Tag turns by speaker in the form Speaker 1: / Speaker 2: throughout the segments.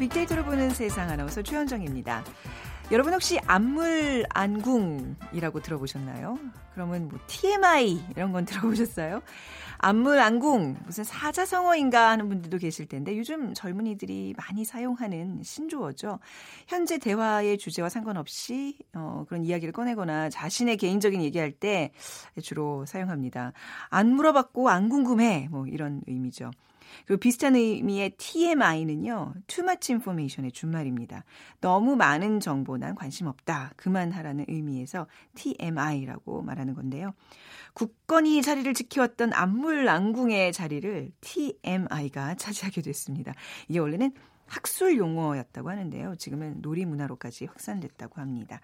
Speaker 1: 빅데이터로 보는 세상 아나운서 최현정입니다. 여러분 혹시 안물 안궁이라고 들어보셨나요? 그러면 뭐 TMI 이런 건 들어보셨어요? 안물 안궁 무슨 사자성어인가 하는 분들도 계실 텐데 요즘 젊은이들이 많이 사용하는 신조어죠. 현재 대화의 주제와 상관없이 어, 그런 이야기를 꺼내거나 자신의 개인적인 얘기할 때 주로 사용합니다. 안 물어봤고 안 궁금해 뭐 이런 의미죠. 그리고 비슷한 의미의 TMI는요, too much information의 준말입니다. 너무 많은 정보 난 관심 없다. 그만하라는 의미에서 TMI라고 말하는 건데요. 국건이 자리를 지켜왔던 안물안궁의 자리를 TMI가 차지하게 됐습니다. 이게 원래는 학술 용어였다고 하는데요. 지금은 놀이 문화로까지 확산됐다고 합니다.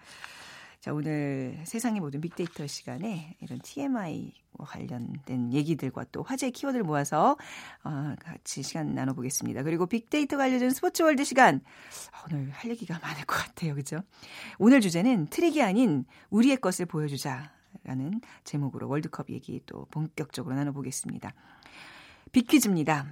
Speaker 1: 자, 오늘 세상의 모든 빅데이터 시간에 이런 TMI 관련된 얘기들과 또 화제 키워드를 모아서 어, 같이 시간 나눠보겠습니다. 그리고 빅데이터가 알려준 스포츠 월드 시간. 오늘 할 얘기가 많을 것 같아요. 그죠? 오늘 주제는 트릭이 아닌 우리의 것을 보여주자. 라는 제목으로 월드컵 얘기 또 본격적으로 나눠보겠습니다. 빅퀴즈입니다.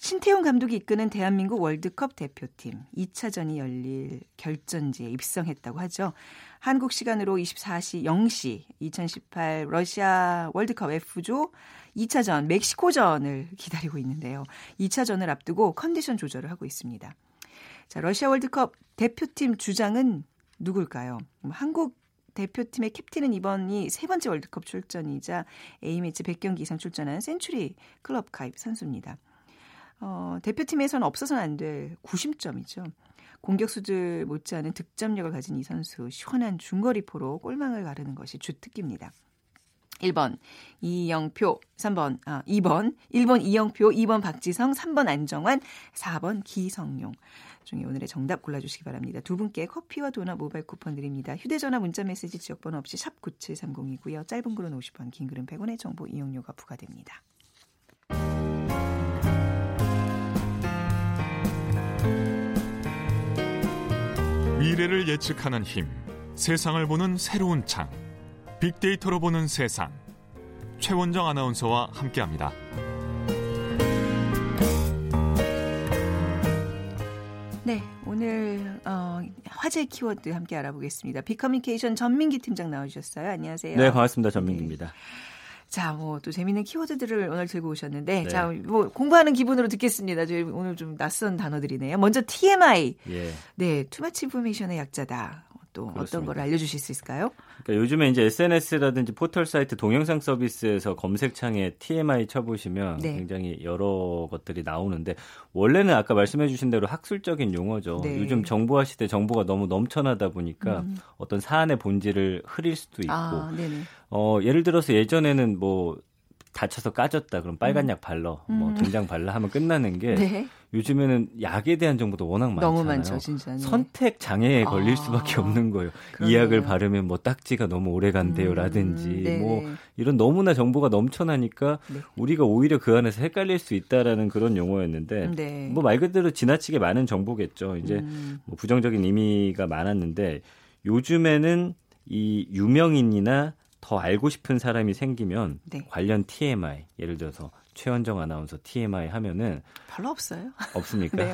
Speaker 1: 신태용 감독이 이끄는 대한민국 월드컵 대표팀 2차전이 열릴 결전지에 입성했다고 하죠. 한국 시간으로 24시 0시 2018 러시아 월드컵 F조 2차전 멕시코전을 기다리고 있는데요. 2차전을 앞두고 컨디션 조절을 하고 있습니다. 자, 러시아 월드컵 대표팀 주장은 누굴까요? 한국 대표팀의 캡틴은 이번이 세 번째 월드컵 출전이자 A매치 100경기 이상 출전한 센츄리 클럽 가입 선수입니다. 어, 대표팀에서는 없어서는 안될 90점이죠. 공격수들 못지않은 득점력을 가진 이 선수 시원한 중거리포로 골망을 가르는 것이 주특기입니다. 1번 이영표, 3번 아 2번 1번 이영표, 2번 박지성, 3번 안정환, 4번 기성용. 중에 오늘의 정답 골라주시기 바랍니다. 두 분께 커피와 도넛 모바일 쿠폰 드립니다. 휴대전화 문자메시지 지역번호 없이 샵 9730이고요. 짧은 글은 50원, 긴 글은 100원의 정보 이용료가 부과됩니다.
Speaker 2: 미래를 예측하는 힘, 세상을 보는 새로운 창, 빅데이터로 보는 세상. 최원정 아나운서와 함께합니다.
Speaker 1: 네, 오늘 어, 화제 키워드 함께 알아보겠습니다. 빅커뮤니케이션 전민기 팀장 나와주셨어요. 안녕하세요.
Speaker 3: 네, 반갑습니다. 전민기입니다. 네.
Speaker 1: 자, 뭐 또 재미있는 키워드들을 오늘 들고 오셨는데, 네. 자, 뭐 공부하는 기분으로 듣겠습니다. 저희 오늘 좀 낯선 단어들이네요. 먼저 TMI. 예. 네, too much information의 약자다. 또 그렇습니다. 어떤 걸 알려주실 수 있을까요?
Speaker 3: 그러니까 요즘에 이제 SNS라든지 포털 사이트 동영상 서비스에서 검색창에 TMI 쳐보시면 네. 굉장히 여러 것들이 나오는데 원래는 아까 말씀해주신 대로 학술적인 용어죠. 네. 요즘 정보화 시대 정보가 너무 넘쳐나다 보니까 음. 어떤 사안의 본질을 흐릴 수도 있고, 아, 어, 예를 들어서 예전에는 뭐 다쳐서 까졌다 그럼 빨간 음. 약 발라 뭐 음. 된장 발라 하면 끝나는 게 네. 요즘에는 약에 대한 정보도 워낙 많잖아요.
Speaker 1: 너무 많죠, 진짜.
Speaker 3: 선택 장애에 걸릴 아, 수밖에 없는 거예요. 그러네요. 이 약을 바르면 뭐 딱지가 너무 오래 간대요라든지 음, 네. 뭐 이런 너무나 정보가 넘쳐나니까 네. 우리가 오히려 그 안에서 헷갈릴 수 있다라는 그런 용어였는데 네. 뭐말 그대로 지나치게 많은 정보겠죠. 이제 음. 뭐 부정적인 의미가 많았는데 요즘에는 이 유명인이나 더 알고 싶은 사람이 생기면 네. 관련 TMI 예를 들어서 최원정 아나운서 TMI 하면은
Speaker 1: 별로 없어요.
Speaker 3: 없습니까?
Speaker 1: 네,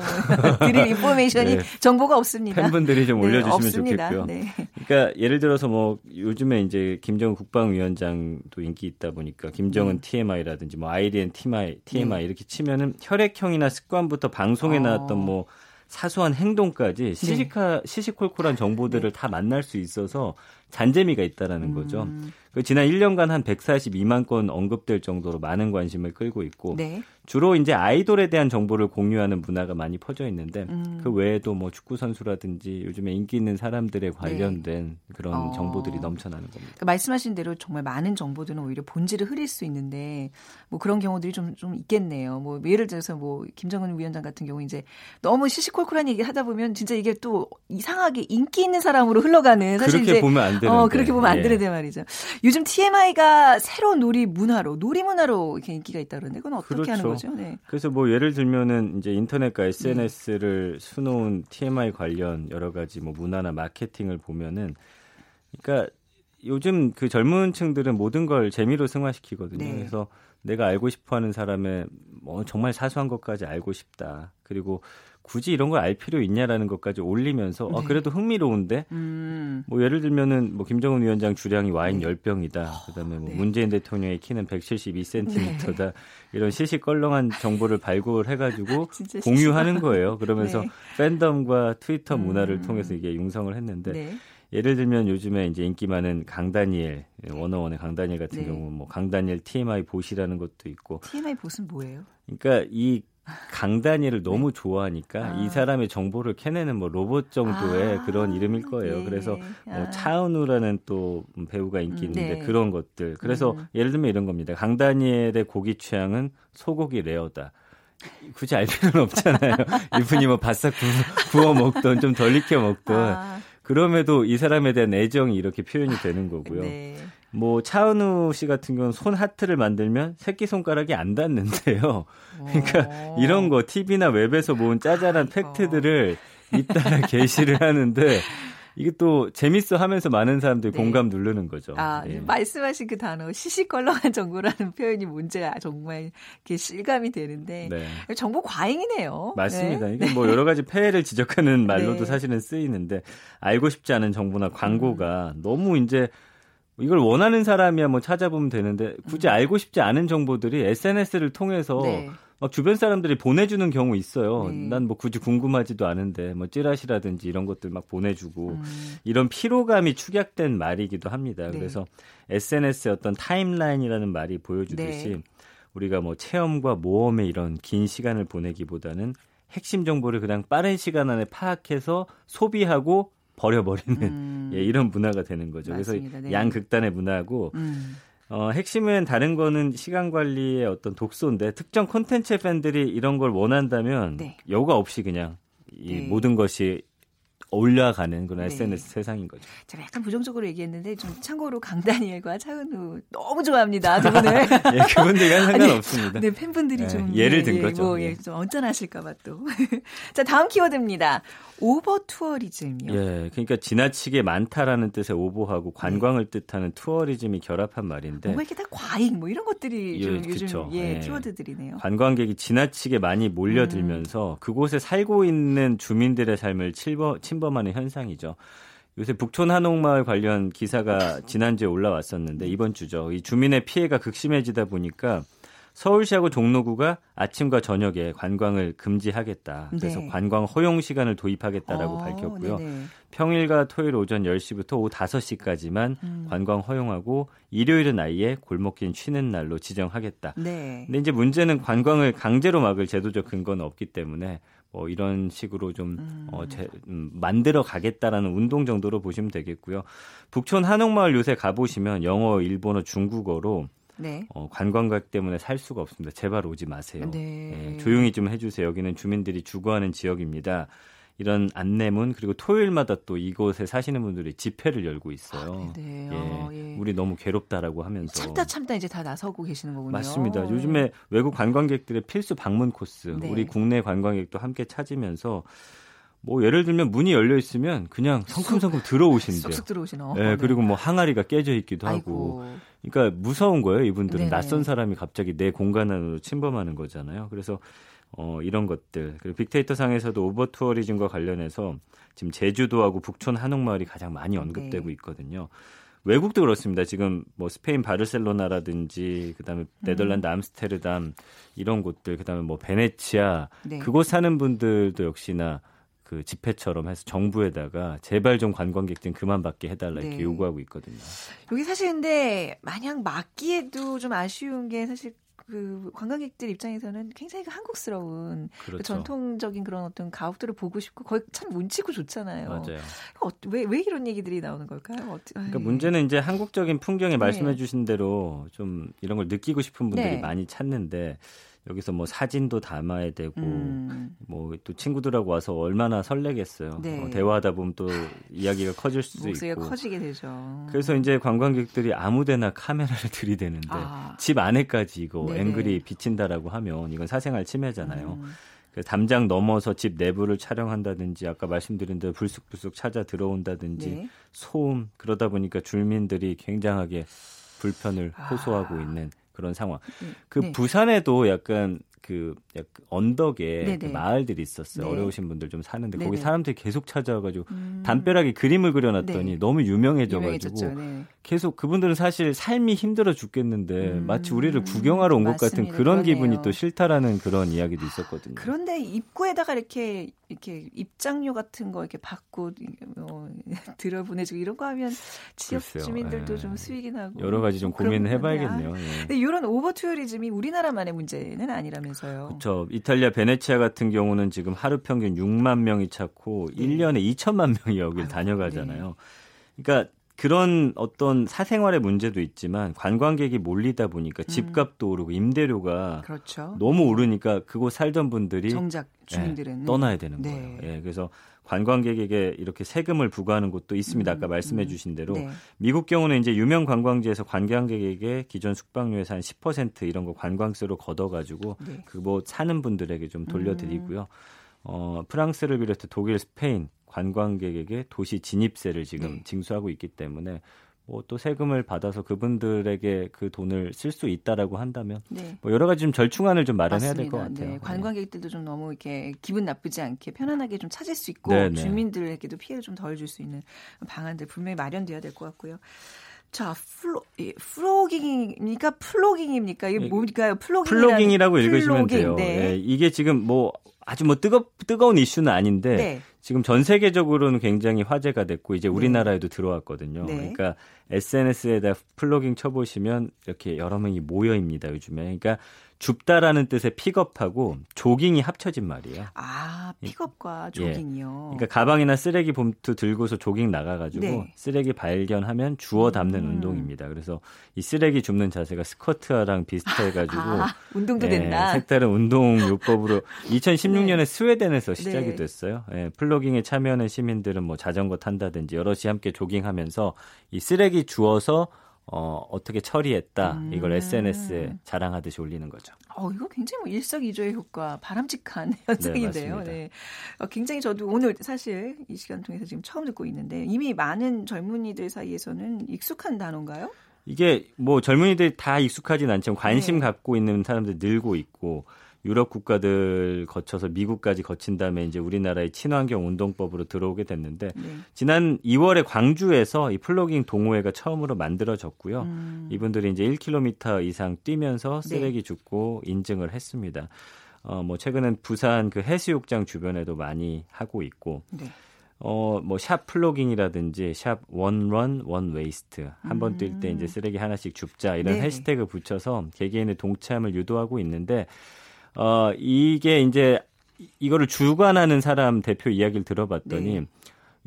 Speaker 1: 드릴 인포메이션이 네. 정보가 없습니다.
Speaker 3: 팬분들이 좀 네, 올려주시면 좋겠고요. 네. 그러니까 예를 들어서 뭐 요즘에 이제 김정은 국방위원장도 인기 있다 보니까 김정은 TMI라든지 뭐 아이리엔 TMI, TMI 이렇게 치면은 혈액형이나 습관부터 방송에 어. 나왔던 뭐 사소한 행동까지 시시카 시시콜콜한 정보들을 다 만날 수 있어서 잔재미가 있다라는 거죠. 음. 그 지난 1년간 한 142만 건 언급될 정도로 많은 관심을 끌고 있고 네. 주로 이제 아이돌에 대한 정보를 공유하는 문화가 많이 퍼져 있는데 음. 그 외에도 뭐 축구 선수라든지 요즘에 인기 있는 사람들에 네. 관련된 네. 그런 어. 정보들이 넘쳐나는 겁니다.
Speaker 1: 그러니까 말씀하신 대로 정말 많은 정보들은 오히려 본질을 흐릴 수 있는데 뭐 그런 경우들이 좀 좀 있겠네요. 뭐 예를 들어서 뭐 김정은 위원장 같은 경우 이제 너무 시시콜콜한 얘기 하다 보면 진짜 이게 또 이상하게 인기 있는 사람으로 흘러가는
Speaker 3: 사실 그렇게 보면 안 되는데.
Speaker 1: 어, 그렇게 보면 안 예. 되는데 말이죠. 요즘 TMI가 새로운 놀이 문화로 놀이 문화로 이렇게 인기가 있다 그러는데 그건 어떻게 그렇죠. 하는 거죠? 네.
Speaker 3: 그래서 뭐 예를 들면은 이제 인터넷과 SNS를 네. 수놓은 TMI 관련 여러 가지 뭐 문화나 마케팅을 보면은 그러니까 요즘 그 젊은 층들은 모든 걸 재미로 승화시키거든요. 네. 그래서 내가 알고 싶어 하는 사람의 뭐 정말 사소한 것까지 알고 싶다. 그리고 굳이 이런 걸 알 필요 있냐라는 것까지 올리면서 어, 네. 어, 그래도 흥미로운데 음. 뭐 예를 들면은 뭐 김정은 위원장 주량이 와인 네. 10병이다. 그다음에 뭐 네. 문재인 대통령의 키는 172cm다. 네. 이런 시시껄렁한 정보를 발굴해 가지고 공유하는 거예요. 그러면서 네. 팬덤과 트위터 문화를 음. 통해서 이게 융성을 했는데 네. 예를 들면 요즘에 이제 인기 많은 강다니엘 원어원의 강다니엘 같은 네. 경우 뭐 강다니엘 TMI 보시라는 것도 있고
Speaker 1: TMI 보은 뭐예요?
Speaker 3: 그러니까 이 강다니엘을 네. 너무 좋아하니까 아. 이 사람의 정보를 캐내는 뭐 로봇 정도의 아. 그런 이름일 거예요. 네. 그래서 뭐 아. 차은우라는 또 배우가 인기 음, 있는데 네. 그런 것들. 그래서 음. 예를 들면 이런 겁니다. 강다니엘의 고기 취향은 소고기 레어다. 굳이 알 필요는 없잖아요. 이분이 뭐 바싹 구 워 먹던 좀 덜 익혀 먹던 아. 그럼에도 이 사람에 대한 애정이 이렇게 표현이 되는 거고요. 네. 뭐 차은우 씨 같은 경우는 손 하트를 만들면 새끼 손가락이 안 닿는데요. 그러니까 이런 거 TV나 웹에서 모은 짜잘한 팩트들을 잇따라 게시를 하는데 이게 또 재밌어 하면서 많은 사람들이 네. 공감 누르는 거죠.
Speaker 1: 아, 네. 말씀하신 그 단어 시시껄렁한 정보라는 표현이 뭔지 정말 이렇게 실감이 되는데 네. 정보 과잉이네요.
Speaker 3: 맞습니다. 네. 이게 뭐 여러 가지 폐해를 지적하는 말로도 네. 사실은 쓰이는데 알고 싶지 않은 정보나 광고가 음. 너무 이제 이걸 원하는 사람이야 뭐 찾아보면 되는데 굳이 음. 알고 싶지 않은 정보들이 SNS를 통해서 네. 막 주변 사람들이 보내주는 경우 있어요. 네. 난뭐 굳이 궁금하지도 않은데 뭐 찌라시라든지 이런 것들 막 보내주고 음. 이런 피로감이 축약된 말이기도 합니다. 네. 그래서 SNS의 어떤 타임라인이라는 말이 보여주듯이 네. 우리가 뭐 체험과 모험의 이런 긴 시간을 보내기보다는 핵심 정보를 그냥 빠른 시간 안에 파악해서 소비하고 버려버리는 음. 예, 이런 문화가 되는 거죠. 맞습니다. 그래서 네. 양극단의 문화고 음. 어, 핵심은 다른 거는 시간 관리의 어떤 독소인데 특정 콘텐츠 팬들이 이런 걸 원한다면 네. 여과 없이 그냥 이 네. 모든 것이 올라가는 그런 네. SNS 세상인 거죠.
Speaker 1: 제가 약간 부정적으로 얘기했는데 좀 참고로 강다니엘과 차은우 너무 좋아합니다. 두 분을.
Speaker 3: 예, 그분들과 상관없습니다.
Speaker 1: 네, 팬분들이
Speaker 3: 예,
Speaker 1: 좀
Speaker 3: 예를 든 예, 거죠.
Speaker 1: 뭐, 예, 좀 언짢아하실까 봐 또. 자, 다음 키워드입니다. over tourism이요.
Speaker 3: 예, 그러니까 지나치게 많다라는 뜻의 over하고 관광을 네. 뜻하는 tourism이 결합한 말인데.
Speaker 1: 뭔가 이렇게 다 과잉 뭐 이런 것들이 예, 요즘 그쵸. 예, 예, 키워드들이네요.
Speaker 3: 관광객이 지나치게 많이 몰려들면서 음. 그곳에 살고 있는 주민들의 삶을 침범, 침범 하는 현상이죠. 요새 북촌 한옥마을 관련 기사가 지난주에 올라왔었는데 이번 주죠. 이 주민의 피해가 극심해지다 보니까 서울시하고 종로구가 아침과 저녁에 관광을 금지하겠다. 그래서 네. 관광 허용 시간을 도입하겠다라고 어, 밝혔고요. 네네. 평일과 토요일 오전 10시부터 오후 5시까지만 음. 관광 허용하고 일요일은 아예 골목길 쉬는 날로 지정하겠다. 네. 근데 이제 문제는 관광을 강제로 막을 제도적 근거는 없기 때문에 뭐 이런 식으로 좀 음. 어, 제, 음, 만들어 가겠다라는 운동 정도로 보시면 되겠고요. 북촌 한옥마을 요새 가보시면 영어, 일본어, 중국어로 네. 어, 관광객 때문에 살 수가 없습니다. 제발 오지 마세요. 네. 예, 조용히 좀 해주세요. 여기는 주민들이 주거하는 지역입니다. 이런 안내문 그리고 토요일마다 또 이곳에 사시는 분들이 집회를 열고 있어요. 아, 네. 예, 어, 예. 우리 너무 괴롭다라고 하면서
Speaker 1: 참다 참다 이제 다 나서고 계시는 거군요.
Speaker 3: 맞습니다. 요즘에 외국 관광객들의 필수 방문 코스, 네. 우리 국내 관광객도 함께 찾으면서 뭐 예를 들면 문이 열려 있으면 그냥 성큼성큼 들어오신대요.
Speaker 1: 쑥쑥 들어오시나.
Speaker 3: 네, 네, 그리고 뭐 항아리가 깨져 있기도 아이고. 하고. 그러니까 무서운 거예요. 이분들은 네네. 낯선 사람이 갑자기 내 공간 안으로 침범하는 거잖아요. 그래서 어 이런 것들 그리고 빅데이터 상에서도 over tourism과 관련해서 지금 제주도하고 북촌 한옥마을이 가장 많이 언급되고 네. 있거든요. 외국도 그렇습니다. 지금 뭐 스페인 바르셀로나라든지 그다음에 음. 네덜란드 암스테르담 이런 곳들 그다음에 뭐 베네치아 네. 그곳 사는 분들도 역시나 그 집회처럼 해서 정부에다가 제발 좀 관광객 좀 그만 받게 해달라 이렇게 네. 요구하고 있거든요.
Speaker 1: 여기 사실 근데 마냥 막기에도 좀 아쉬운 게 사실 그 관광객들 입장에서는 굉장히 그 한국스러운 그 그렇죠. 그 전통적인 그런 어떤 가옥들을 보고 싶고 거의 참 운치고 좋잖아요.
Speaker 3: 맞아요.
Speaker 1: 어, 왜, 왜 이런 얘기들이 나오는 걸까요? 어,
Speaker 3: 그러니까 문제는 이제 한국적인 풍경에 네. 말씀해 주신 대로 좀 이런 걸 느끼고 싶은 분들이 네. 많이 찾는데 여기서 뭐 사진도 담아야 되고 음. 뭐또 친구들하고 와서 얼마나 설레겠어요. 네. 어, 대화하다 보면 또 이야기가 커질 수도
Speaker 1: 있고. 커지게 되죠.
Speaker 3: 그래서 이제 관광객들이 아무데나 카메라를 들이대는데 아. 집 안에까지 이거 네네. 앵글이 비친다라고 하면 이건 사생활 침해잖아요. 음. 그 담장 넘어서 집 내부를 촬영한다든지 아까 말씀드린 대로 불쑥불쑥 찾아 들어온다든지 네. 소음 그러다 보니까 주민들이 굉장히 불편을 호소하고 아. 있는 그런 상황. 네. 그 네. 부산에도 약간 그 언덕에 그 마을들이 있었어요. 네. 어려우신 분들 좀 사는데 네네. 거기 사람들이 계속 찾아와가지고 음. 담벼락에 그림을 그려놨더니 네. 너무 유명해져가지고 네. 계속 그분들은 사실 삶이 힘들어 죽겠는데 음. 마치 우리를 구경하러 온 것 같은 그런 그러네요. 기분이 또 싫다라는 그런 이야기도 있었거든요.
Speaker 1: 그런데 입구에다가 이렇게 이렇게 입장료 같은 거 이렇게 받고 뭐 들어 보내주고 이런 거 하면 지역 글쎄요. 주민들도 예. 좀 수익이 나고
Speaker 3: 여러 가지 좀 고민을 해봐야겠네요. 예.
Speaker 1: 근데 이런 오버 투어리즘이 우리나라만의 문제는 아니라면서요.
Speaker 3: 그렇죠. 이탈리아 베네치아 같은 경우는 지금 하루 평균 6만 명이 찾고 네. 1년에 2천만 명이 여길 다녀가잖아요. 네. 그러니까 그런 어떤 사생활의 문제도 있지만 관광객이 몰리다 보니까 음. 집값도 오르고 임대료가 그렇죠. 너무 오르니까 그곳 살던 분들이
Speaker 1: 정작 주민들은
Speaker 3: 예, 떠나야 되는 네. 거예요. 예, 그래서 관광객에게 이렇게 세금을 부과하는 곳도 있습니다. 아까 음, 말씀해 음. 주신 대로 네. 미국 경우는 이제 유명 관광지에서 관광객에게 기존 숙박료에서 한 10% 이런 거 관광세로 걷어 가지고 네. 그뭐 사는 분들에게 좀 돌려드리고요. 음. 어, 프랑스를 비롯해 독일, 스페인 관광객에게 도시 진입세를 지금 네. 징수하고 있기 때문에 뭐 또 세금을 받아서 그분들에게 그 돈을 쓸 수 있다라고 한다면 네. 뭐 여러 가지 좀 절충안을 좀 마련해야 될 것 같아요. 네.
Speaker 1: 관광객들도 좀 너무 이렇게 기분 나쁘지 않게 편안하게 좀 찾을 수 있고 네, 네. 주민들에게도 피해를 좀 덜 줄 수 있는 방안들 분명히 마련돼야 될 것 같고요. 자, 플로, 예, plogging입니까? plogging입니까? 이게 뭡니까요?
Speaker 3: plogging. plogging이라고 읽으시면 돼요. 네. 예, 이게 지금 뭐 아주 뭐 뜨거 뜨거운 이슈는 아닌데 네. 지금 전 세계적으로는 굉장히 화제가 됐고 이제 네. 우리나라에도 들어왔거든요. 네. 그러니까 SNS에다 plogging 쳐보시면 이렇게 여러 명이 모여입니다 요즘에. 그러니까 줍다라는 뜻의 픽업하고 조깅이 합쳐진 말이에요.
Speaker 1: 아, 픽업과 예. 조깅이요.
Speaker 3: 예. 그러니까 가방이나 쓰레기 봉투 들고서 조깅 나가가지고 네. 쓰레기 발견하면 주워 담는 음. 운동입니다. 그래서 이 쓰레기 줍는 자세가 스쿼트랑 비슷해가지고 아,
Speaker 1: 운동도 예, 된다.
Speaker 3: 색다른 운동 요법으로 2016년에 네. 스웨덴에서 시작이 네. 됐어요. 예, plogging에 참여하는 시민들은 뭐 자전거 탄다든지 여럿이 함께 조깅하면서 이 쓰레기 주워서 어, 어떻게 처리했다. 음. 이걸 SNS에 자랑하듯이 올리는 거죠.
Speaker 1: 어, 이거 굉장히 뭐 일석이조의 효과, 바람직한 현상인데요. 네, 네. 어, 굉장히 저도 오늘 사실 이 시간 통해서 지금 처음 듣고 있는데 이미 많은 젊은이들 사이에서는 익숙한 단어인가요?
Speaker 3: 이게 뭐 젊은이들이 다 익숙하진 않지만 관심 네. 갖고 있는 사람들 늘고 있고 유럽 국가들 거쳐서 미국까지 거친 다음에 이제 우리나라의 친환경 운동법으로 들어오게 됐는데 네. 지난 2월에 광주에서 이 플로깅 동호회가 처음으로 만들어졌고요. 음. 이분들이 이제 1km 이상 뛰면서 네. 쓰레기 네. 줍고 인증을 했습니다. 어, 뭐 최근엔 부산 그 해수욕장 주변에도 많이 하고 있고 네. 어, 뭐, 샵 plogging이라든지, 샵 one run, one waste. 한 번 뛸 때 이제 음. 쓰레기 하나씩 줍자. 이런 네 해시태그 붙여서 개개인의 동참을 유도하고 있는데, 어, 이게 이제 이거를 주관하는 사람 대표 이야기를 들어봤더니 네.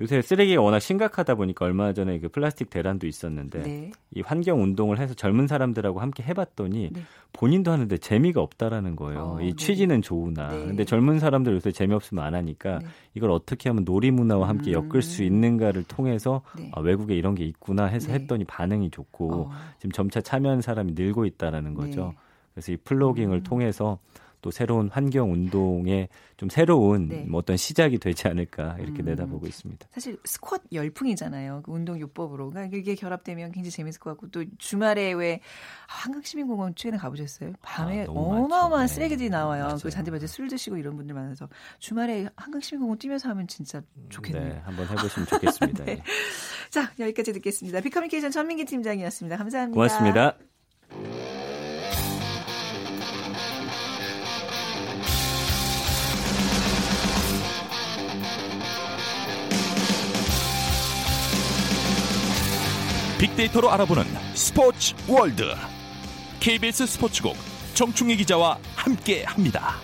Speaker 3: 요새 쓰레기가 워낙 심각하다 보니까 얼마 전에 그 플라스틱 대란도 있었는데 네. 이 환경 운동을 해서 젊은 사람들하고 함께 해봤더니 네. 본인도 하는데 재미가 없다라는 거예요. 어, 이 네. 취지는 좋으나 네. 근데 젊은 사람들 요새 재미없으면 안 하니까 네. 이걸 어떻게 하면 놀이 문화와 함께 음. 엮을 수 있는가를 통해서 아, 외국에 이런 게 있구나 해서 했더니 반응이 좋고 어. 지금 점차 참여하는 사람이 늘고 있다라는 거죠. 그래서 이 플로깅을 음. 통해서 또 새로운 환경 운동의 좀 새로운 네. 뭐 어떤 시작이 되지 않을까 이렇게 음. 내다보고 있습니다.
Speaker 1: 사실 스쿼트 열풍이잖아요. 그 운동 요법으로. 그러니까 이게 결합되면 굉장히 재밌을 것 같고 또 주말에 왜 한강시민공원 최근에 가보셨어요? 밤에 아, 어마어마한 네. 쓰레기들이 나와요. 맞아요. 그 잔디밭에 술 드시고 이런 분들 많아서 주말에 한강시민공원 뛰면서 하면 진짜 좋겠네요. 네,
Speaker 3: 한번 해보시면 좋겠습니다. 네.
Speaker 1: 자 여기까지 듣겠습니다. 비커뮤니케이션 전민기 팀장이었습니다. 감사합니다.
Speaker 3: 고맙습니다.
Speaker 2: 빅데이터로 알아보는 스포츠 월드 KBS 스포츠국 정충희 기자와 함께합니다.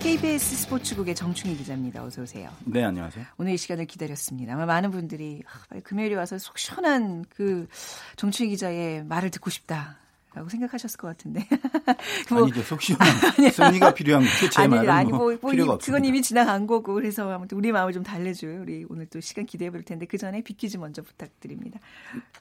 Speaker 1: KBS 스포츠국의 정충희 기자입니다. 어서 오세요.
Speaker 4: 네, 안녕하세요.
Speaker 1: 오늘 이 시간을 기다렸습니다. 아마 많은 분들이 아, 금요일에 와서 속 시원한 그 정충희 기자의 말을 듣고 싶다. 라고 생각하셨을 것 같은데.
Speaker 4: 뭐, 아니죠. 속 시원한 승리가 필요한 거죠. 제 아니, 아니, 뭐, 뭐, 뭐 필요가
Speaker 1: 없습니다. 그건 이미 지나간 거고 그래서 아무튼 우리 마음을 좀 달래줄 우리 오늘 또 시간 기대해 볼 텐데 그 전에 빅퀴즈 먼저 부탁드립니다.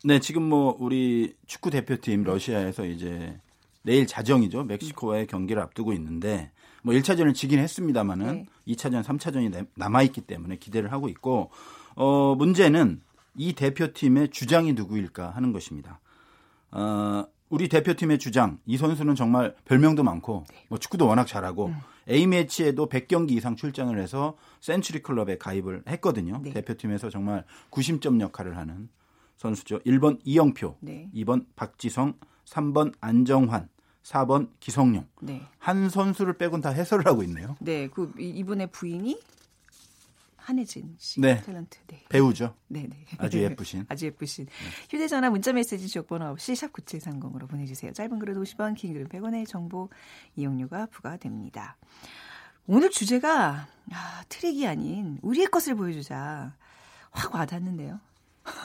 Speaker 4: 네, 지금 뭐 우리 축구 대표팀 러시아에서 이제 내일 자정이죠. 멕시코와의 경기를 앞두고 있는데 뭐 1차전을 지긴 했습니다마는 네. 2차전, 3차전이 남아 있기 때문에 기대를 하고 있고 어 문제는 이 대표팀의 주장이 누구일까 하는 것입니다. 어 우리 대표팀의 주장 이 선수는 정말 별명도 많고 뭐 축구도 워낙 잘하고 음. A 매치에도 100경기 이상 출전을 해서 센츄리 클럽에 가입을 했거든요. 네. 대표팀에서 정말 구심점 역할을 하는 선수죠. 1번 이영표, 네. 2번 박지성, 3번 안정환, 4번 기성용. 네. 한 선수를 빼곤 다 해설을 하고 있네요.
Speaker 1: 네, 그 이분의 부인이 한혜진 씨 네. 탤런트 네.
Speaker 4: 배우죠. 네, 네. 아주 예쁘신.
Speaker 1: 아주 예쁘신. 네. 휴대전화 문자메시지 지역번호 없이 샵 9730으로 보내주세요. 짧은 글은 50원, 긴 글은 100원의 정보 이용료가 부과됩니다. 오늘 주제가 아, 트릭이 아닌 우리의 것을 보여주자. 확 와닿는데요.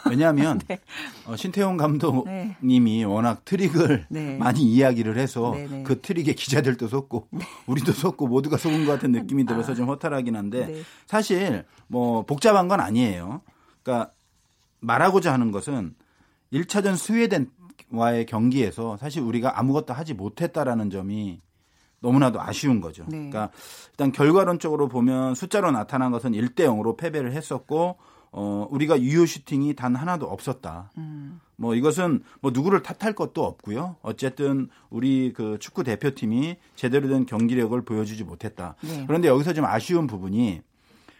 Speaker 4: 왜냐하면 네. 어, 신태용 감독님이 네. 워낙 트릭을 네. 많이 이야기를 해서 네, 네. 그 트릭에 기자들도 속고 네. 우리도 속고 모두가 속은 것 같은 느낌이 아. 들어서 좀 허탈하긴 한데 사실 뭐 복잡한 건 아니에요. 그러니까 말하고자 하는 것은 1차전 스웨덴과의 경기에서 사실 우리가 아무것도 하지 못했다라는 점이 너무나도 아쉬운 거죠. 그러니까 일단 결과론적으로 보면 숫자로 나타난 것은 1대 0으로 패배를 했었고 어, 우리가 유효 슈팅이 단 하나도 없었다. 음. 뭐 이것은 뭐 누구를 탓할 것도 없고요. 어쨌든 우리 그 축구 대표팀이 제대로 된 경기력을 보여주지 못했다. 네. 그런데 여기서 좀 아쉬운 부분이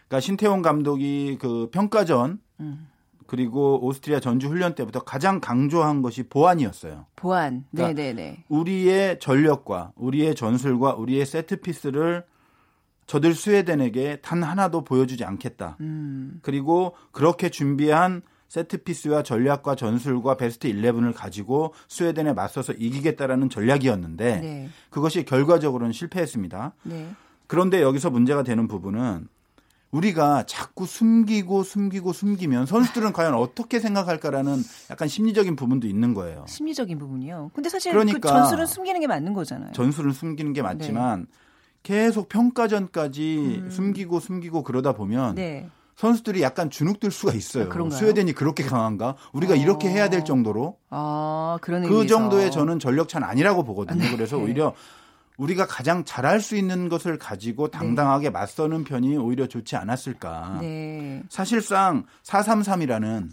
Speaker 4: 그러니까 신태용 감독이 그 평가전 음. 그리고 오스트리아 전주 훈련 때부터 가장 강조한 것이 보안이었어요.
Speaker 1: 보안. 그러니까 네, 네, 네.
Speaker 4: 우리의 전력과 우리의 전술과 우리의 세트 피스를 저들 스웨덴에게 단 하나도 보여주지 않겠다. 음. 그리고 그렇게 준비한 세트피스와 전략과 전술과 베스트 11을 가지고 스웨덴에 맞서서 이기겠다라는 전략이었는데 네. 그것이 결과적으로는 실패했습니다. 네. 그런데 여기서 문제가 되는 부분은 우리가 자꾸 숨기고 숨기고 숨기면 선수들은 과연 어떻게 생각할까라는 약간 심리적인 부분도 있는 거예요.
Speaker 1: 심리적인 부분이요. 근데 사실 그 그러니까 그 전술은 숨기는 게 맞는 거잖아요.
Speaker 4: 전술은 숨기는 게 맞지만 네. 계속 평가전까지 음. 숨기고 숨기고 그러다 보면 네. 선수들이 약간 주눅들 수가 있어요. 아, 스웨덴이 그렇게 강한가? 우리가 어. 이렇게 해야 될 정도로. 아, 그런 그 의미에서. 정도의 저는 전력차는 아니라고 보거든요. 네. 그래서 오히려 우리가 가장 잘할 수 있는 것을 가지고 네. 당당하게 네. 맞서는 편이 오히려 좋지 않았을까. 네. 사실상 433이라는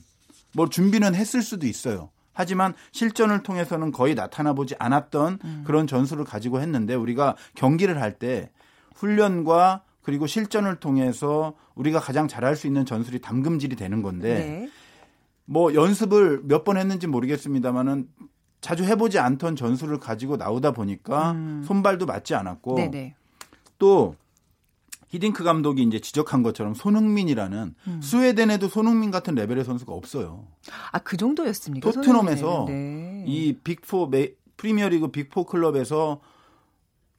Speaker 4: 뭐 준비는 했을 수도 있어요. 하지만 실전을 통해서는 거의 나타나 보지 않았던 음. 그런 전술을 가지고 했는데 우리가 경기를 할 때 훈련과 그리고 실전을 통해서 우리가 가장 잘할 수 있는 전술이 담금질이 되는 건데 네. 뭐 연습을 몇 번 했는지 모르겠습니다만은 자주 해보지 않던 전술을 가지고 나오다 보니까 음. 손발도 맞지 않았고 네네. 또 히딩크 감독이 이제 지적한 것처럼 손흥민이라는 음. 스웨덴에도 손흥민 같은 레벨의 선수가 없어요.
Speaker 1: 아, 그 정도였습니까?
Speaker 4: 토트넘에서 네. 이 빅포 프리미어리그 big four 클럽에서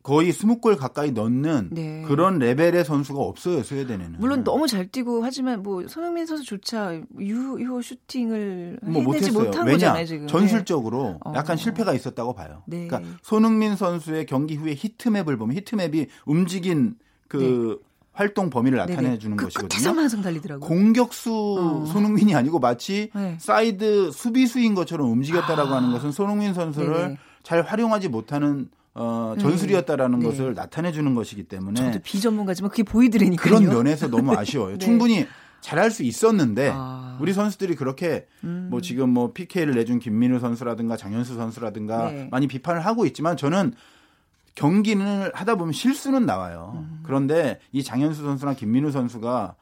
Speaker 4: 거의 20골 가까이 넣는 네. 그런 레벨의 선수가 없어요, 스웨덴에는.
Speaker 1: 물론 너무 잘 뛰고 하지만 뭐 손흥민 선수조차 유효 슈팅을 뭐 해내지 못한 왜냐? 거잖아요, 지금.
Speaker 4: 전술적으로 네. 약간 어. 실패가 있었다고 봐요. 네. 그러니까 손흥민 선수의 경기 후에 heat map을 보면 heat map이 움직인 그 네. 활동 범위를 나타내 주는 그 것이거든요.
Speaker 1: 항상 달리더라고요.
Speaker 4: 공격수 어. 손흥민이 아니고 마치 네. 사이드 수비수인 것처럼 움직였다라고 아. 하는 것은 손흥민 선수를 네네. 잘 활용하지 못하는 어, 전술이었다라는 네. 것을 나타내 주는 것이기 때문에
Speaker 1: 저도 비전문가지만 그게 보이더라니까요.
Speaker 4: 그런 면에서 너무 아쉬워요. 네. 충분히 잘할 수 있었는데 아. 우리 선수들이 그렇게 음. 뭐 지금 뭐 PK를 내준 김민우 선수라든가 장현수 선수라든가 네. 많이 비판을 하고 있지만 저는 경기는 하다 보면 실수는 나와요. 음. 그런데 이 장현수 선수나 김민우 선수가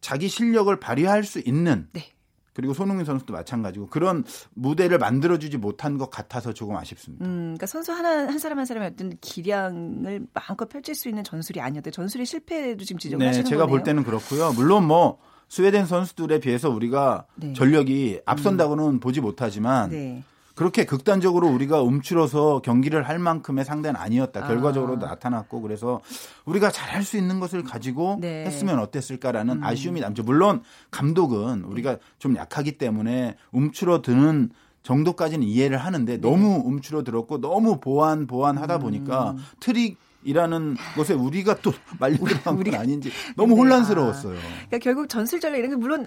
Speaker 4: 자기 실력을 발휘할 수 있는 네. 그리고 손흥민 선수도 마찬가지고 그런 무대를 만들어주지 못한 것 같아서 조금 아쉽습니다.
Speaker 1: 음, 그러니까 선수 하나 한 사람 한 사람의 어떤 기량을 마음껏 펼칠 수 있는 전술이 아니었대. 전술의 실패도 지금 지적하시는 네,
Speaker 4: 제가
Speaker 1: 거네요.
Speaker 4: 볼 때는 그렇고요. 물론 뭐 스웨덴 선수들에 비해서 우리가 네. 전력이 앞선다고는 음. 보지 못하지만. 네. 그렇게 극단적으로 우리가 움츠러서 경기를 할 만큼의 상대는 아니었다. 결과적으로도 아. 나타났고 그래서 우리가 잘할 수 있는 것을 가지고 네. 했으면 어땠을까라는 음. 아쉬움이 남죠. 물론 감독은 우리가 좀 약하기 때문에 움츠러드는 정도까지는 이해를 하는데 네. 너무 움츠러들었고 너무 보완 보완 하다 보니까 음. 트릭 이라는 것에 우리가 또 말려 들어간 건 아닌지 너무 네. 혼란스러웠어요. 아.
Speaker 1: 그러니까 결국 전술 전략 이런 게 물론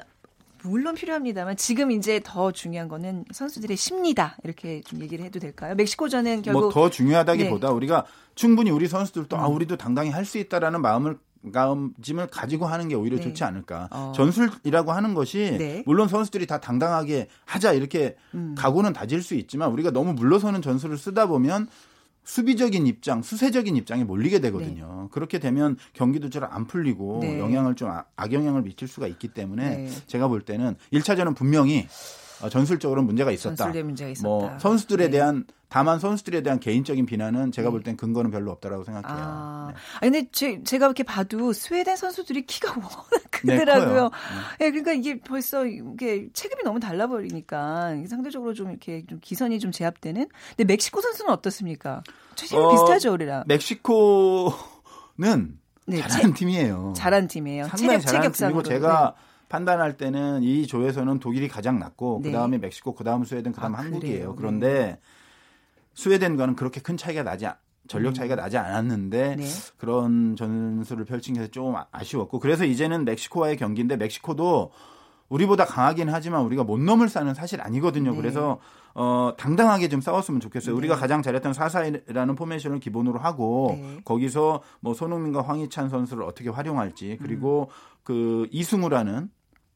Speaker 1: 물론 필요합니다만 지금 이제 더 중요한 거는 선수들의 심리다 이렇게 좀 얘기를 해도 될까요? 멕시코전은 결국
Speaker 4: 뭐 더 중요하다기보다 네. 우리가 충분히 우리 선수들도 아, 음. 아 우리도 당당히 할 수 있다라는 마음을 마음가짐을 가지고 하는 게 오히려 네. 좋지 않을까. 어. 전술이라고 하는 것이 네. 물론 선수들이 다 당당하게 하자 이렇게 음. 각오는 다질 수 있지만 우리가 너무 물러서는 전술을 쓰다 보면 수비적인 입장, 수세적인 입장에 몰리게 되거든요. 네. 그렇게 되면 경기도 잘 안 풀리고 네. 영향을 좀 아, 악영향을 미칠 수가 있기 때문에 네. 제가 볼 때는 1차전은 분명히 어, 전술적으로 문제가 있었다.
Speaker 1: 문제가 있었다.
Speaker 4: 뭐 선수들에 네. 대한 다만 선수들에 대한 개인적인 비난은 제가 볼 땐 근거는 별로 없다라고 생각해요.
Speaker 1: 아, 네. 근데 제, 제가 이렇게 봐도 스웨덴 선수들이 키가 워낙 네, 크더라고요. 네, 네. 그러니까 이게 벌써 이게 체급이 너무 달라 버리니까 상대적으로 좀 이렇게 좀 기선이 좀 제압되는. 근데 멕시코 선수는 어떻습니까? 체중이 어, 비슷하죠, 우리랑.
Speaker 4: 멕시코는 네, 체, 팀이에요.
Speaker 1: 잘한 팀이에요.
Speaker 4: 상당히 체격, 잘하는 팀이고 제가 네. 판단할 때는 이 조에서는 독일이 가장 낮고 네. 그다음에 멕시코, 그다음 스웨덴, 그다음 아, 한국이에요. 그런데 네. 스웨덴과는 그렇게 큰 차이가 나지 전력 차이가 음. 나지 않았는데 네. 그런 전술을 펼친 게 좀 아쉬웠고 그래서 이제는 멕시코와의 경기인데 멕시코도 우리보다 강하긴 하지만 우리가 못 넘을 사는 사실 아니거든요. 네. 그래서 어 당당하게 좀 싸웠으면 좋겠어요. 네. 우리가 가장 잘했던 사사이라는 포메이션을 기본으로 하고 네. 거기서 뭐 손흥민과 황희찬 선수를 어떻게 활용할지 그리고 음. 그 이승우라는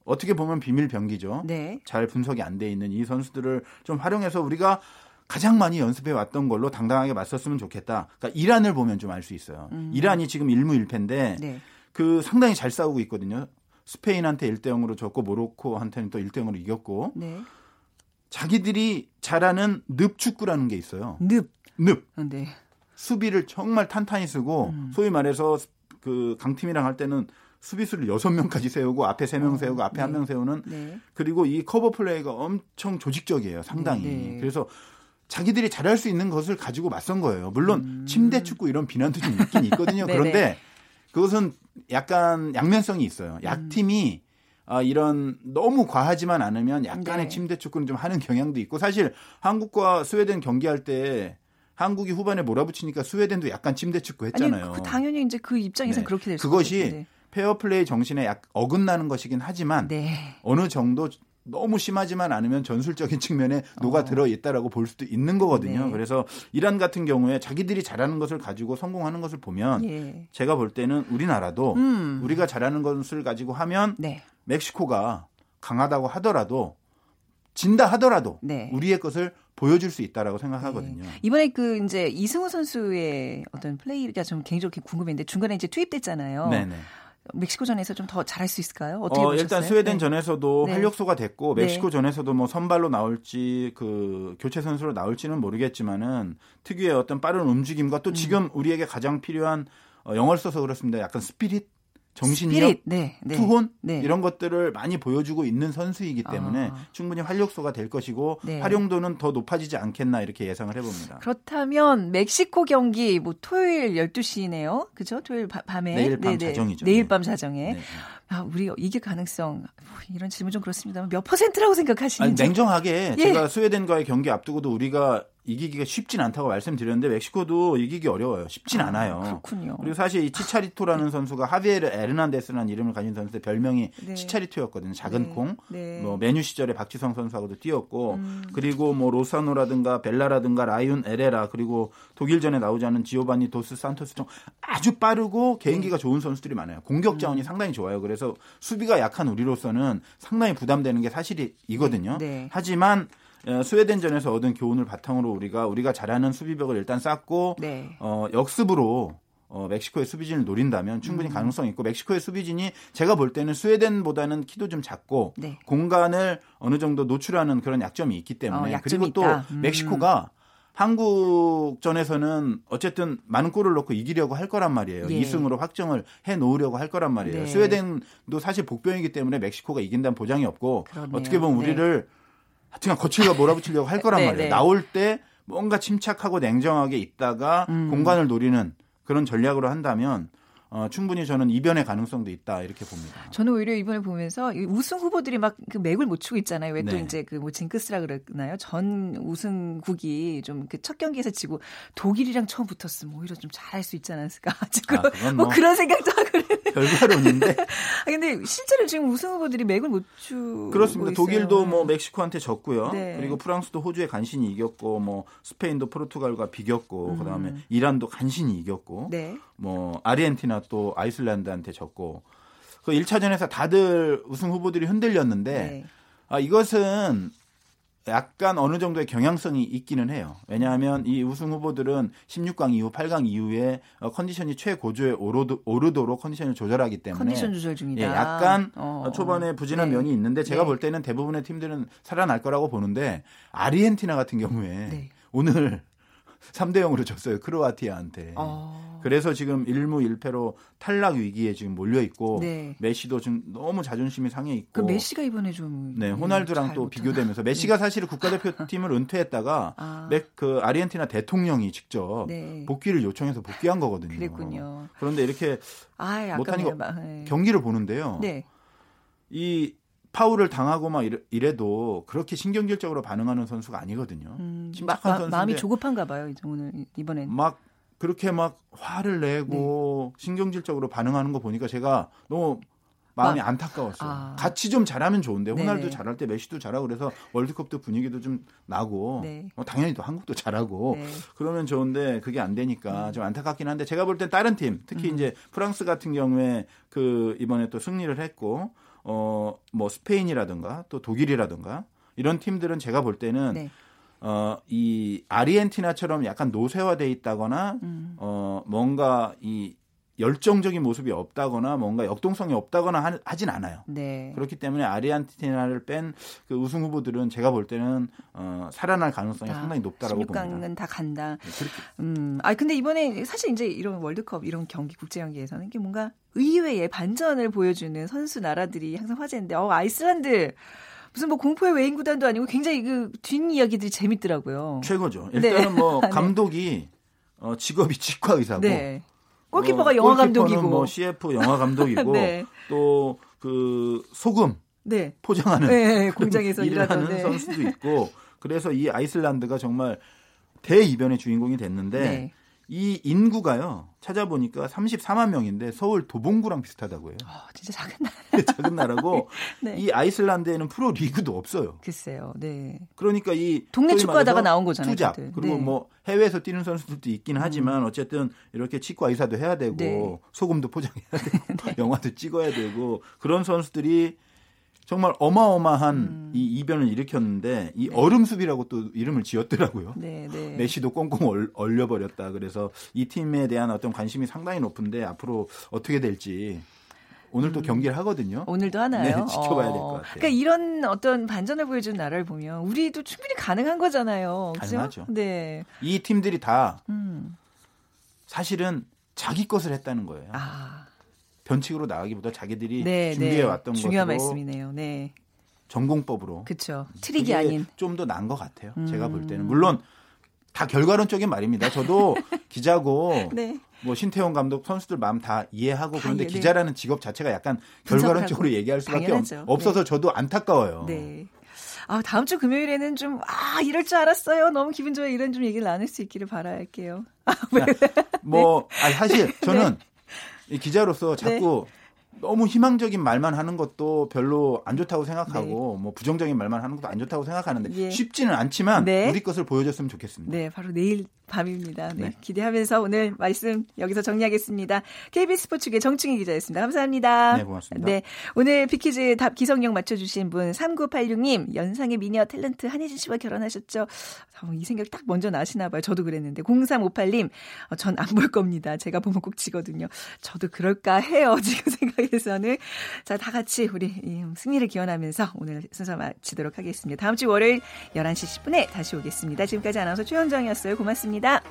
Speaker 4: 어떻게 보면 비밀 병기죠. 네. 잘 분석이 안 돼 있는 이 선수들을 좀 활용해서 우리가 가장 많이 연습해 왔던 걸로 당당하게 맞섰으면 좋겠다. 그러니까 이란을 보면 좀 알 수 있어요. 음. 이란이 지금 1무1패인데 네. 그 상당히 잘 싸우고 있거든요. 스페인한테 1대 0으로 졌고 모로코한테는 또 1대 0으로 이겼고. 네. 자기들이 잘하는 늪 축구라는 게 있어요.
Speaker 1: 늪.
Speaker 4: 늪. 아, 네. 수비를 정말 탄탄히 쓰고 음. 소위 말해서 그 강팀이랑 할 때는 수비수를 여섯 명까지 세우고 앞에 세명 어, 세우고 앞에 네. 한명 세우는 네. 그리고 이 커버 플레이가 엄청 조직적이에요. 상당히. 네. 네. 그래서 자기들이 잘할 수 있는 것을 가지고 맞선 거예요. 물론 음. 침대 축구 이런 비난도 좀 있긴 있거든요. 네, 그런데 그것은 약간 양면성이 있어요. 약팀이 음. 아, 이런 너무 과하지만 않으면 약간의 네. 침대 축구는 좀 하는 경향도 있고 사실 한국과 스웨덴 경기할 때 한국이 후반에 몰아붙이니까 스웨덴도 약간 침대 축구 했잖아요.
Speaker 1: 아니, 그 당연히 이제 그 입장에서 네. 그렇게 될
Speaker 4: 그것이 페어플레이 정신에 약 어긋나는 것이긴 하지만 네. 어느 정도 너무 심하지만 않으면 전술적인 측면에 녹아 들어 있다라고 볼 수도 있는 거거든요. 네. 그래서 이란 같은 경우에 자기들이 잘하는 것을 가지고 성공하는 것을 보면 예. 제가 볼 때는 우리나라도 음. 우리가 잘하는 것을 가지고 하면 네. 멕시코가 강하다고 하더라도 진다 하더라도 네. 우리의 것을 보여줄 수 있다라고 생각하거든요. 네.
Speaker 1: 이번에 그 이제 이승우 선수의 어떤 플레이가 좀 개인적으로 궁금했는데 중간에 이제 투입됐잖아요. 네네. 멕시코전에서 좀 더 잘할 수 있을까요? 어떻게 어, 보셨어요?
Speaker 4: 일단 스웨덴 네. 전에서도 네. 활력소가 됐고 네. 멕시코 전에서도 뭐 선발로 나올지 그 교체 선수로 나올지는 모르겠지만은 특유의 어떤 빠른 움직임과 또 음. 지금 음. 우리에게 가장 필요한 어, 영어를 써서 그렇습니다. 약간 스피릿 정신력, 네, 네, 투혼 네. 이런 것들을 많이 보여주고 있는 선수이기 때문에 아. 충분히 활력소가 될 것이고 네. 활용도는 더 높아지지 않겠나 이렇게 예상을 해봅니다.
Speaker 1: 그렇다면 멕시코 경기 뭐 토요일 12시네요. 그죠? 토요일 밤에
Speaker 4: 내일 밤 네네. 자정이죠.
Speaker 1: 내일 밤 자정에. 네. 아, 우리 이길 가능성 뭐 이런 질문 좀 그렇습니다만 몇 퍼센트라고 생각하시는지?
Speaker 4: 아니, 냉정하게 예. 제가 스웨덴과의 경기 앞두고도 우리가 이기기가 쉽진 않다고 말씀드렸는데 멕시코도 이기기 어려워요. 쉽진 아, 않아요.
Speaker 1: 그렇군요.
Speaker 4: 그리고 사실 이 치차리토라는 선수가 하비에르 에르난데스라는 이름을 가진 선수의 별명이 네. 치차리토였거든요. 작은 네. 콩. 네. 뭐 맨유 시절에 박지성 선수하고도 뛰었고 음. 그리고 뭐 로사노라든가 벨라라든가 라윤 에레라 그리고 독일전에 나오지 않은 지오바니 도스 산토스 등 아주 빠르고 개인기가 네. 좋은 선수들이 많아요. 공격 자원이 음. 상당히 좋아요. 그래서 수비가 약한 우리로서는 상당히 부담되는 게 사실이거든요. 네. 하지만 어, 스웨덴전에서 얻은 교훈을 바탕으로 우리가 우리가 잘하는 수비벽을 일단 쌓고 네. 어, 역습으로 어, 멕시코의 수비진을 노린다면 충분히 음. 가능성이 있고 멕시코의 수비진이 제가 볼 때는 스웨덴보다는 키도 좀 작고 네. 공간을 어느 정도 노출하는 그런 약점이 있기 때문에 어, 그리고 또 음. 멕시코가 한국전에서는 어쨌든 많은 골을 넣고 이기려고 할 거란 말이에요. 예. 2승으로 확정을 해 놓으려고 할 거란 말이에요. 네. 스웨덴도 사실 복병이기 때문에 멕시코가 이긴다는 보장이 없고 그러네요. 어떻게 보면 네. 우리를 네. 하여튼 거칠게 몰아붙이려고 할 거란 네, 말이에요. 네. 나올 때 뭔가 침착하고 냉정하게 있다가 음. 공간을 노리는 그런 전략으로 한다면 어, 충분히 저는 이변의 가능성도 있다 이렇게 봅니다.
Speaker 1: 저는 오히려 이번에 보면서 우승 후보들이 막 그 맥을 못 추고 있잖아요. 왜또 네. 이제 그 뭐 징크스라 그러나요? 전 우승국이 좀 그 첫 경기에서 지고 독일이랑 처음 붙었으면 오히려 좀 잘할 수 있지 않았을까? 지금 아, 뭐, 뭐 그런 생각도 하고
Speaker 4: 별거론인데.
Speaker 1: 아 근데 실제로 지금 우승 후보들이 맥을 못 추.
Speaker 4: 그렇습니다. 독일도 뭐 멕시코한테 졌고요. 네. 그리고 프랑스도 호주에 간신히 이겼고 뭐 스페인도 포르투갈과 비겼고 음. 그다음에 이란도 간신히 이겼고 네. 뭐 아르헨티나 또 아이슬란드한테 졌고 그 1차전에서 다들 우승 후보들이 흔들렸는데 네. 아, 이것은 약간 어느 정도의 경향성이 있기는 해요. 왜냐하면 이 우승 후보들은 16강 이후, 8강 이후에 어, 컨디션이 최고조에 오르도, 오르도록 컨디션을 조절하기 때문에
Speaker 1: 컨디션 조절 중이다.
Speaker 4: 예, 약간 어. 초반에 부진한 네. 면이 있는데 제가 네. 볼 때는 대부분의 팀들은 살아날 거라고 보는데 아르헨티나 같은 경우에 네. 오늘 3대 0으로 졌어요. 크로아티아한테. 어. 그래서 지금 1무 1패로 탈락 위기에 지금 몰려 있고 네. 메시도 지금 너무 자존심이 상해 있고.
Speaker 1: 그 메시가 이번에 좀
Speaker 4: 네, 호날두랑 또 비교되면서 메시가 네. 사실 국가대표팀을 은퇴했다가 아. 그 아르헨티나 대통령이 직접 네. 복귀를 요청해서 복귀한 거거든요.
Speaker 1: 그랬군요.
Speaker 4: 그런데 이렇게 아, 못하니까 네. 경기를 보는데요. 네. 이 파울을 당하고 막 이래, 도 그렇게 신경질적으로 반응하는 선수가 아니거든요. 음,
Speaker 1: 침착한 선수 마음이 조급한가 봐요. 이제 오늘 이번엔
Speaker 4: 막 그렇게 막 화를 내고 네. 신경질적으로 반응하는 거 보니까 제가 너무 마음이 막, 안타까웠어요. 아. 같이 좀 잘하면 좋은데 호날두 잘할 때 메시도 잘하고 그래서 월드컵도 분위기도 좀 나고 네. 어, 당연히 또 한국도 잘하고 네. 그러면 좋은데 그게 안 되니까 음. 좀 안타깝긴 한데 제가 볼 땐 다른 팀 특히 음. 이제 프랑스 같은 경우에 그 이번에 또 승리를 했고 어, 뭐 스페인이라든가 또 독일이라든가 이런 팀들은 제가 볼 때는 네. 어, 이 아르헨티나처럼 약간 노쇠화돼 있다거나 음. 어, 뭔가 이 열정적인 모습이 없다거나 뭔가 역동성이 없다거나 하, 진 않아요. 네. 그렇기 때문에 아르헨티나를 뺀 그 우승 후보들은 제가 볼 때는 어, 살아날 가능성이 아, 상당히 높다라고 16강은 봅니다.
Speaker 1: 16강은 다 간다. 네, 음, 아 근데 이번에 사실 이제 이런 월드컵 이런 경기 국제 경기에서는 이게 뭔가 의외의 반전을 보여주는 선수 나라들이 항상 화제인데 어 아이슬란드 무슨 뭐 공포의 외인 구단도 아니고 굉장히 그 뒷이야기들이 재밌더라고요.
Speaker 4: 최고죠. 일단은 네. 뭐 네. 감독이 어, 직업이 치과 의사고 네.
Speaker 1: 골키퍼가 뭐, 영화 감독이고
Speaker 4: 뭐 CF 영화 감독이고 네. 또그 소금 네. 포장하는
Speaker 1: 네, 공장에서
Speaker 4: 일하는 네. 선수도 있고 그래서 이 아이슬란드가 정말 대이변의 주인공이 됐는데 네. 이 인구가요 찾아보니까 34만 명인데 서울 도봉구랑 비슷하다고 해요.
Speaker 1: 어, 진짜 작은 나라.
Speaker 4: 네, 작은 나라고 네. 이 아이슬란드에는 프로 리그도 없어요.
Speaker 1: 글쎄요. 네.
Speaker 4: 그러니까 이
Speaker 1: 동네 축구하다가 나온 거잖아요.
Speaker 4: 투잡 그리고 네. 뭐 해외에서 뛰는 선수들도 있긴 음. 하지만 어쨌든 이렇게 치과 의사도 해야 되고 네. 소금도 포장해야 되고 네. 영화도 찍어야 되고 그런 선수들이 정말 어마어마한 음. 이 이변을 일으켰는데 이 네. 얼음숲이라고 또 이름을 지었더라고요. 네, 네. 메시도 꽁꽁 얼, 려 버렸다 그래서 이 팀에 대한 어떤 관심이 상당히 높은데 앞으로 어떻게 될지 오늘 또 음. 경기를 하거든요.
Speaker 1: 오늘도 하나요?
Speaker 4: 네, 지켜봐야 될것 같아요.
Speaker 1: 그러니까 이런 어떤 반전을 보여준 나라를 보면 우리도 충분히 가능한 거잖아요. 그죠?
Speaker 4: 가능하죠. 네. 이 팀들이 다 음. 사실은 자기 것을 했다는 거예요. 아. 변칙으로 나가기보다 자기들이 네, 준비해 네. 왔던
Speaker 1: 중요한 것으로 말씀이네요. 네.
Speaker 4: 전공법으로
Speaker 1: 그렇죠. 트릭이 아닌
Speaker 4: 좀더 나은 것 같아요. 음. 제가 볼 때는 물론 다 결과론적인 말입니다. 저도 기자고 네. 뭐 신태용 감독 선수들 마음 다 이해하고 그런데 예, 네. 기자라는 직업 자체가 약간 결과론적으로 얘기할 수밖에 당연하죠. 없어서 네. 저도 안타까워요. 네.
Speaker 1: 아, 다음 주 금요일에는 좀, 아, 이럴 줄 알았어요. 너무 기분 좋아요. 이런 좀 얘기를 나눌 수 있기를 바랄게요. 아,
Speaker 4: 뭐, 네. 아, 사실 저는 이 기자로서 자꾸 네. 너무 희망적인 말만 하는 것도 별로 안 좋다고 생각하고 네. 뭐 부정적인 말만 하는 것도 안 좋다고 생각하는데 예. 쉽지는 않지만 네. 우리 것을 보여줬으면 좋겠습니다.
Speaker 1: 네, 바로 내일 밤입니다. 네, 네. 기대하면서 오늘 말씀 여기서 정리하겠습니다. KBS 스포츠계 정충희 기자였습니다. 감사합니다.
Speaker 4: 네, 고맙습니다.
Speaker 1: 네, 오늘 비키즈 답 기성용 맞춰주신 분 3986님 연상의 미녀 탤런트 한혜진 씨와 결혼하셨죠? 어, 이 생각 딱 먼저 나시나 봐요. 저도 그랬는데 0358님 어, 전안 볼 겁니다. 제가 보면 꼭 지거든요. 저도 그럴까 해요. 지금 생각 에서는 자, 다 같이 우리 승리를 기원하면서 오늘 순서 마치도록 하겠습니다. 다음 주 월요일 11시 10분에 다시 오겠습니다. 지금까지 아나운서 최현정이었어요. 고맙습니다.